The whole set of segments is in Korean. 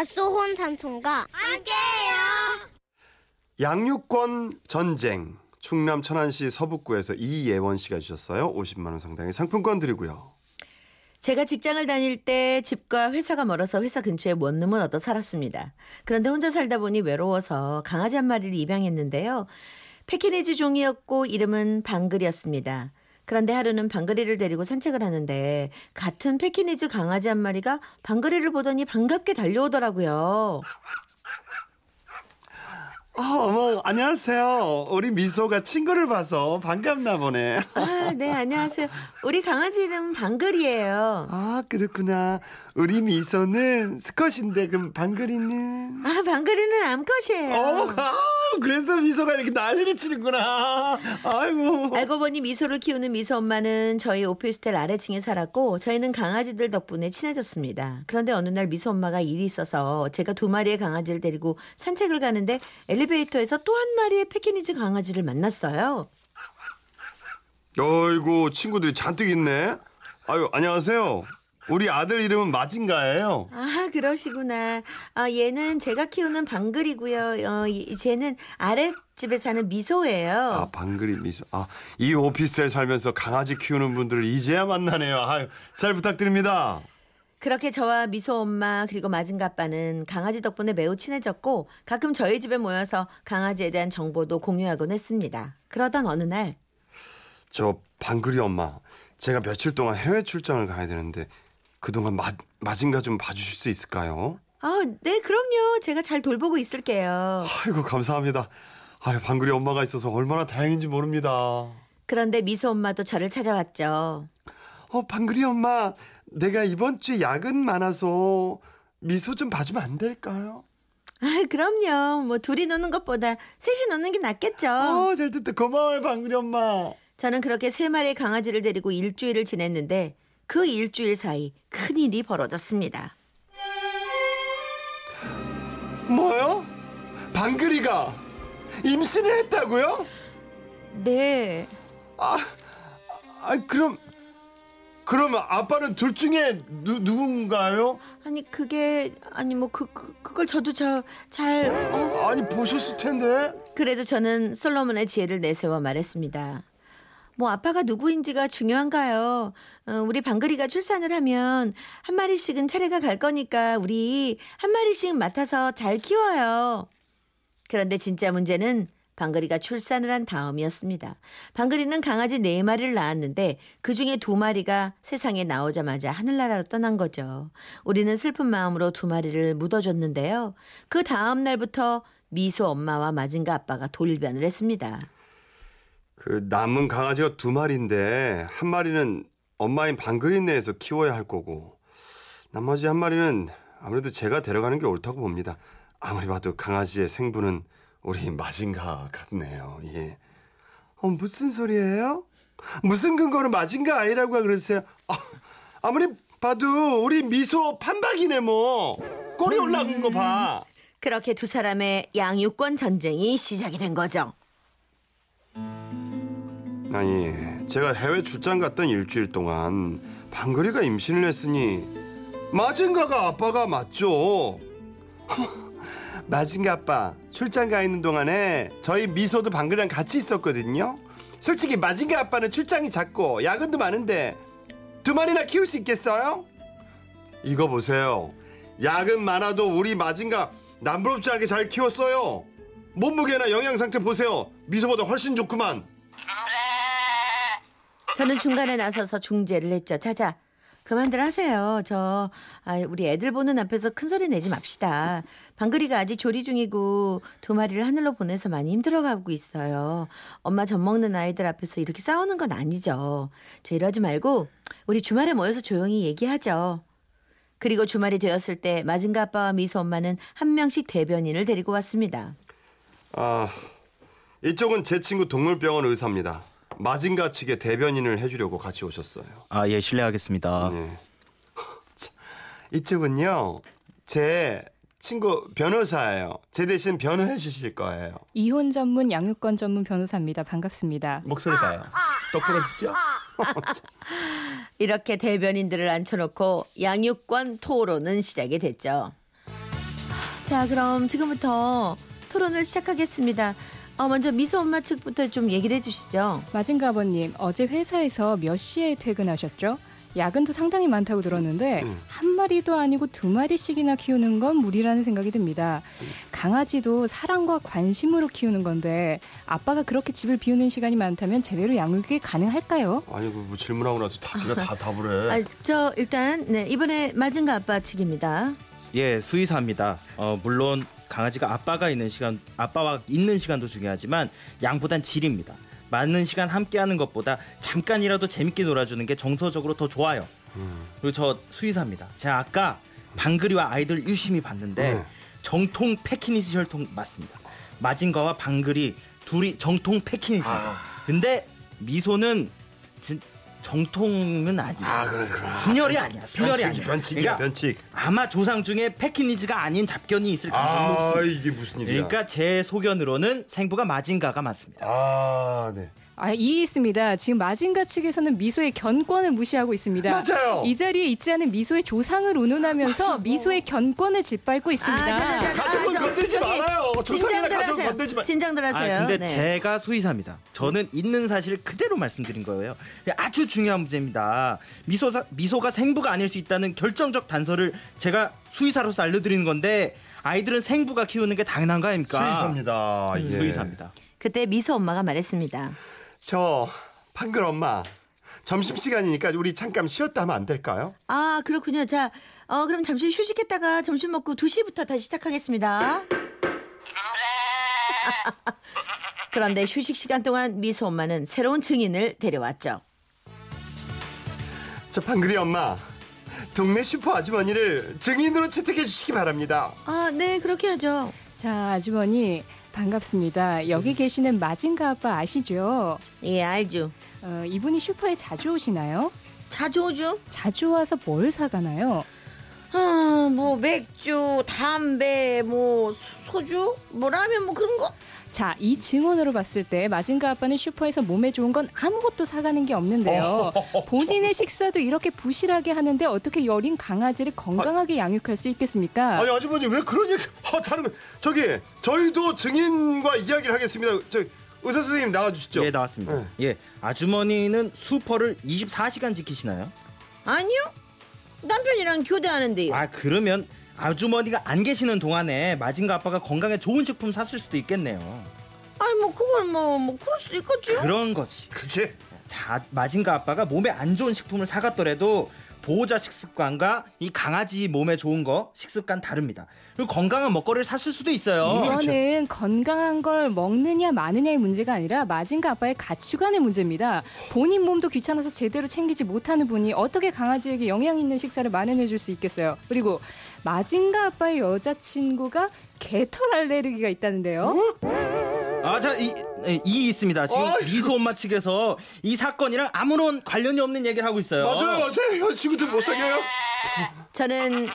닷소혼 삼촌과 함께해요. 양육권 전쟁 충남 천안시 서북구에서 이예원 씨가 주셨어요. 50만 원 상당의 상품권 드리고요. 제가 직장을 다닐 때 집과 회사가 멀어서 회사 근처에 원룸을 얻어 살았습니다. 그런데 혼자 살다 보니 외로워서 강아지 한 마리를 입양했는데요. 패키니지 종이었고 이름은 방글이었습니다. 그런데 하루는 방글이를 데리고 산책을 하는데 같은 패키니즈 강아지 한 마리가 방글이를 보더니 반갑게 달려오더라고요. 어, 어머, 안녕하세요. 우리 미소가 친구를 봐서 반갑나 보네. 아, 네, 안녕하세요. 우리 강아지 이름 방글이에요. 아, 그렇구나. 우리 미소는 스컷인데, 그럼 방글이는? 아, 방글이는 암컷이에요. 어, 아, 그래서 미소가 이렇게 난리를 치는구나. 아이고. 알고 보니 미소를 키우는 미소 엄마는 저희 오피스텔 아래층에 살았고 저희는 강아지들 덕분에 친해졌습니다. 그런데 어느 날 미소 엄마가 일이 있어서 제가 두 마리의 강아지를 데리고 산책을 가는데 엘리베이터에서 또 한 마리의 패키니즈 강아지를 만났어요. 어이구, 친구들이 잔뜩 있네. 아유, 안녕하세요. 우리 아들 이름은 마징가예요. 아 그러시구나. 아 얘는 제가 키우는 방글이고요. 어, 이- 쟤는 아랫집에 사는 미소예요. 아, 방글이 미소. 아, 이 오피스텔 살면서 강아지 키우는 분들을 이제야 만나네요. 아유, 잘 부탁드립니다. 그렇게 저와 미소 엄마 그리고 마징가 아빠는 강아지 덕분에 매우 친해졌고 가끔 저희 집에 모여서 강아지에 대한 정보도 공유하곤 했습니다. 그러던 어느 날 저 방글이 엄마, 제가 며칠 동안 해외 출장을 가야 되는데 그동안 마, 마징가 좀 봐주실 수 있을까요? 아, 네, 그럼요. 제가 잘 돌보고 있을게요. 아이고 감사합니다. 아유 방글이 엄마가 있어서 얼마나 다행인지 모릅니다. 그런데 미소 엄마도 저를 찾아왔죠. 어 방글이 엄마, 내가 이번 주에 야근 많아서 미소 좀 봐주면 안 될까요? 아, 그럼요. 뭐 둘이 노는 것보다 셋이 노는 게 낫겠죠. 어잘 듣다 고마워요 방글이 엄마. 저는 그렇게 세 마리의 강아지를 데리고 일주일을 지냈는데 그 일주일 사이 큰일이 벌어졌습니다. 뭐요? 방글이가 임신을 했다고요? 네. 아, 아 그럼 그럼 아빠는 둘 중에 누, 누군가요? 아니 그게 아니 뭐그 그, 그걸 저도 저잘 어. 아니 보셨을 텐데. 그래도 저는 솔로몬의 지혜를 내세워 말했습니다. 뭐 아빠가 누구인지가 중요한가요? 어, 우리 방글이가 출산을 하면 한 마리씩은 차례가 갈 거니까 우리 한 마리씩 맡아서 잘 키워요. 그런데 진짜 문제는 방글이가 출산을 한 다음이었습니다. 방글이는 강아지 네 마리를 낳았는데 그 중에 두 마리가 세상에 나오자마자 하늘나라로 떠난 거죠. 우리는 슬픈 마음으로 두 마리를 묻어줬는데요. 그 다음 날부터 미소 엄마와 마징가 아빠가 돌변을 했습니다. 그 남은 강아지가 두 마리인데 한 마리는 엄마인 방글이네에서 키워야 할 거고 나머지 한 마리는 아무래도 제가 데려가는 게 옳다고 봅니다. 아무리 봐도 강아지의 생부는 우리 마징가 같네요. 예. 어 무슨 소리예요? 무슨 근거로 마징가 아이라고 그러세요? 아, 아무리 봐도 우리 미소 판박이네 뭐 꼬리 올라온 거 봐. 그렇게 두 사람의 양육권 전쟁이 시작이 된 거죠. 아니 제가 해외 출장 갔던 일주일 동안 방글이가 임신을 했으니 마징가가 아빠가 맞죠. 마징가 아빠 출장 가 있는 동안에 저희 미소도 방글이랑 같이 있었거든요. 솔직히 마징가 아빠는 출장이 작고 야근도 많은데 두 마리나 키울 수 있겠어요? 이거 보세요. 야근 많아도 우리 마징가 남부럽지 않게 잘 키웠어요. 몸무게나 영양 상태 보세요. 미소보다 훨씬 좋구만. 저는 중간에 나서서 중재를 했죠. 자자. 그만들 하세요. 저 아, 우리 애들 보는 앞에서 큰 소리 내지 맙시다. 방글이가 아직 조리 중이고 두 마리를 하늘로 보내서 많이 힘들어가고 있어요. 엄마 젖 먹는 아이들 앞에서 이렇게 싸우는 건 아니죠. 저 이러지 말고 우리 주말에 모여서 조용히 얘기하죠. 그리고 주말이 되었을 때 마징가 아빠와 미소 엄마는 한 명씩 대변인을 데리고 왔습니다. 아, 이쪽은 제 친구 동물병원 의사입니다. 마징가 측의 대변인을 해주려고 같이 오셨어요. 아, 예, 실례하겠습니다. 예. 자, 이쪽은요, 제 친구 변호사예요. 제 대신 변호해 주실 거예요. 이혼 전문 양육권 전문 변호사입니다. 반갑습니다. 목소리 봐요. 똑부러지죠? 이렇게 대변인들을 앉혀놓고 양육권 토론은 시작이 됐죠. 자, 그럼 지금부터 토론을 시작하겠습니다. 어, 먼저 미소 엄마 측부터 좀 얘기를 해주시죠. 마징가 아버님, 어제 회사에서 몇 시에 퇴근하셨죠? 야근도 상당히 많다고 들었는데 음. 한 마리도 아니고 두 마리씩이나 키우는 건 무리라는 생각이 듭니다. 강아지도 사랑과 관심으로 키우는 건데 아빠가 그렇게 집을 비우는 시간이 많다면 제대로 양육이 가능할까요? 아니 그뭐 질문하고 나서 다 걔가 다 답을 해. 아, 저 일단 네, 이번에 마징가 아빠 측입니다. 예, 수의사입니다. 어, 물론 강아지가 아빠가 있는 시간, 아빠와 있는 시간도 중요하지만 양보단 질입니다. 많은 시간 함께하는 것보다 잠깐이라도 재밌게 놀아주는 게 정서적으로 더 좋아요. 음. 그리고 저 수의사입니다. 제가 아까 방글이와 아이들 유심히 봤는데 네. 정통 패키니지 혈통 맞습니다. 마징가와 방글이 둘이 정통 패키니지입니다. 근데 미소는 진, 정통은 아니에요. 아 그래 그래. 순혈이 아니야. 순혈이 변칙이 아니야. 변칙이야 그러니까 변칙. 아마 조상 중에 패키니즈가 아닌 잡견이 있을 가능성이 아 높습니다. 이게 무슨 일이야? 그러니까 제 소견으로는 생부가 마징가가 맞습니다. 아 네. 아, 이해 있습니다. 지금 마징가 측에서는 미소의 견권을 무시하고 있습니다. 맞아요. 이 자리에 있지 않은 미소의 조상을 운운하면서 미소의 견권을 짓밟고 있습니다. 자, 자, 자, 자, 가족은 저, 건들지 저기 말아요. 조상이나 하세요. 건들지 마- 진정들 아, 하세요. 근데 네. 제가 수의사입니다. 저는 있는 사실을 그대로 말씀드린 거예요. 아주 중요한 문제입니다. 미소사, 미소가 생부가 아닐 수 있다는 결정적 단서를 제가 수의사로서 알려드리는 건데 아이들은 생부가 키우는 게 당연한 거 아닙니까? 수의사입니다. 음, 예. 수의사입니다. 그때 미소 엄마가 말했습니다. 저 판글 엄마 점심 시간이니까 우리 잠깐 쉬었다 하면 안 될까요? 아 그렇군요. 자, 어, 그럼 잠시 휴식했다가 점심 먹고 2시부터 다시 시작하겠습니다. 그런데 휴식 시간 동안 미소 엄마는 새로운 증인을 데려왔죠. 저 방글이 엄마 동네 슈퍼 아주머니를 증인으로 채택해 주시기 바랍니다. 아, 네, 그렇게 하죠. 자, 아주머니 반갑습니다. 여기 계시는 마징가 아빠 아시죠? 예, 알죠. 어, 이분이 슈퍼에 자주 오시나요? 자주 오죠. 자주 와서 뭘 사가나요? 아, 뭐 맥주, 담배, 뭐 소주, 뭐 라면 뭐 그런 거. 자, 이 증언으로 봤을 때 마징가 아빠는 슈퍼에서 몸에 좋은 건 아무것도 사가는 게 없는데요. 본인의 식사도 이렇게 부실하게 하는데 어떻게 여린 강아지를 건강하게 양육할 수 있겠습니까? 아니 아주머니 왜 그런 얘기? 아 다른 거 저기 저희도 증인과 이야기를 하겠습니다. 저 의사 선생님 나와 주시죠. 예, 나왔습니다. 네. 예, 아주머니는 슈퍼를 24시간 지키시나요? 아니요. 남편이랑 교대하는데요. 아, 그러면 아주머니가 안 계시는 동안에 마징가 아빠가 건강에 좋은 식품 샀을 수도 있겠네요. 아니 뭐 그건 뭐뭐 그럴 수도 있겠죠. 그런 거지. 그렇지. 자, 마징가 아빠가 몸에 안 좋은 식품을 사갔더라도 보호자 식습관과 이 강아지 몸에 좋은 거 식습관 다릅니다. 그리고 건강한 먹거리를 샀을 수도 있어요. 이거는 건강한 걸 먹느냐 마느냐의 문제가 아니라 마징가 아빠의 가치관의 문제입니다. 본인 몸도 귀찮아서 제대로 챙기지 못하는 분이 어떻게 강아지에게 영양 있는 식사를 마련해 줄 수 있겠어요. 그리고 마징가 아빠의 여자친구가 개털 알레르기가 있다는데요. 아, 자, 이, 이, 이 있습니다. 지금 아이고. 미소 엄마 측에서 이 사건이랑 아무런 관련이 없는 얘기를 하고 있어요. 맞아요. 제 여자친구들 못 사겨요. 저는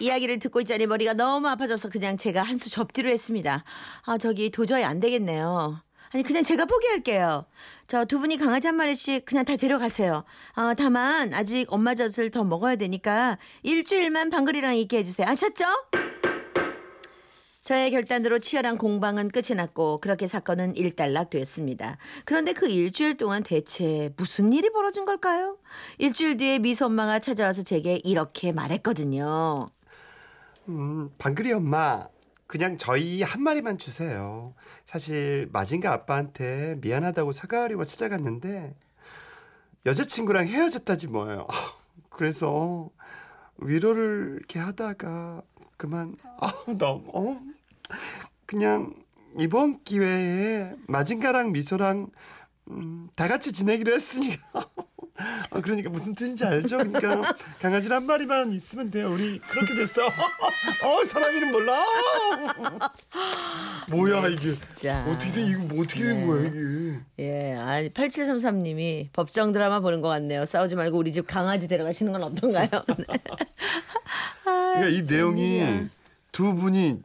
이야기를 듣고 있자니 머리가 너무 아파져서 그냥 제가 한 수 접기로 했습니다. 아 저기 도저히 안 되겠네요. 아니 그냥 제가 포기할게요. 저 두 분이 강아지 한 마리씩 그냥 다 데려가세요. 아 다만 아직 엄마 젖을 더 먹어야 되니까 일주일만 방글이랑 있게 해주세요. 아셨죠? 저의 결단으로 치열한 공방은 끝이 났고 그렇게 사건은 일단락됐습니다. 그런데 그 일주일 동안 대체 무슨 일이 벌어진 걸까요? 일주일 뒤에 미소 엄마가 찾아와서 제게 이렇게 말했거든요. 음, 방글이 엄마 그냥 저희 한 마리만 주세요. 사실 마징가 아빠한테 미안하다고 사과하려고 찾아갔는데 여자친구랑 헤어졌다지 뭐예요. 아, 그래서 위로를 이렇게 하다가 그만 아우 너무 어? 그냥 이번 기회에 마징가랑 미소랑 음, 다 같이 지내기로 했으니까 아, 그러니까 무슨 뜻인지 알죠? 그러니까 강아지 한 마리만 있으면 돼요. 우리 그렇게 됐어. 어, 사람이는 몰라. 뭐야 이게? 진짜. 어떻게 된 이거 뭐 어떻게 된 네. 거야 이게? 예, 아니 8733님이 법정 드라마 보는 것 같네요. 싸우지 말고 우리 집 강아지 데려가시는 건 어떤가요? 네. 그러니까 이 내용이. 두 분이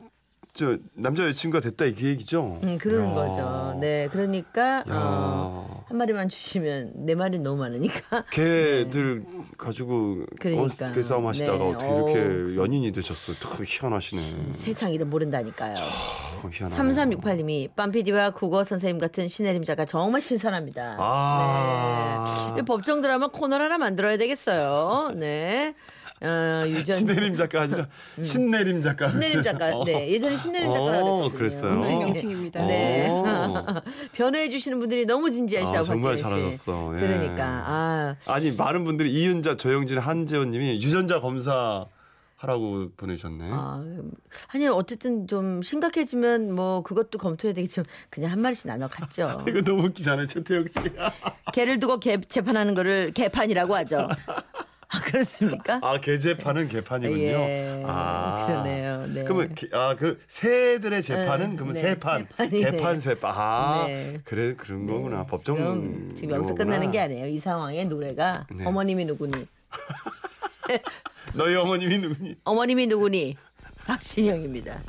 저 남자 여친구가 됐다 이 얘기죠? 음, 그런 야. 거죠. 네, 그러니까 어, 야. 한 마리만 주시면 네 마리 너무 많으니까. 개들 가지고 그러니까. 어, 개 싸움 하시다가 네. 어떻게 이렇게 연인이 되셨어요? 참 희한하시네. 세상 일을 모른다니까요. 참 희한하네. 3368님이 빰피디와 국어 선생님 같은 신혜림자가 정말 신선합니다. 아. 네. 이 법정 드라마 코너 하나 만들어야 되겠어요. 네. 어, 유전 신내림 작가 아니라 신내림 작가. 신내림 작가. 네. 예전에 신내림 작가라고 어. 그랬어요? 명칭입니다. 네. 어. 변호해 주시는 분들이 너무 진지하시다고 아, 정말. 잘하셨어. 예. 그러니까 아, 아니 많은 분들이 이윤자, 조영진, 한재원님이 유전자 검사 하라고 보내셨네. 아, 아니 어쨌든 좀 심각해지면 뭐 그것도 검토해야 되겠지만 그냥 한 마리씩 나눠 갔죠. 이거 너무 웃기잖아요, 최태영 씨. 개를 두고 개 재판하는 거를 개판이라고 하죠. 아 그렇습니까? 아 개재판은 개판이군요. 예, 아 그러네요. 네. 그러면 아그 새들의 재판은 네, 그러면 네, 새판, 새판이네. 개판 새판. 아 네. 그래 그런 거구나. 법정 지금, 지금 여기서. 끝나는 게 아니에요. 이 상황의 노래가 네. 어머님이 누구니? 너희 어머님이 누구니? 어머님이 누구니? 박신영입니다.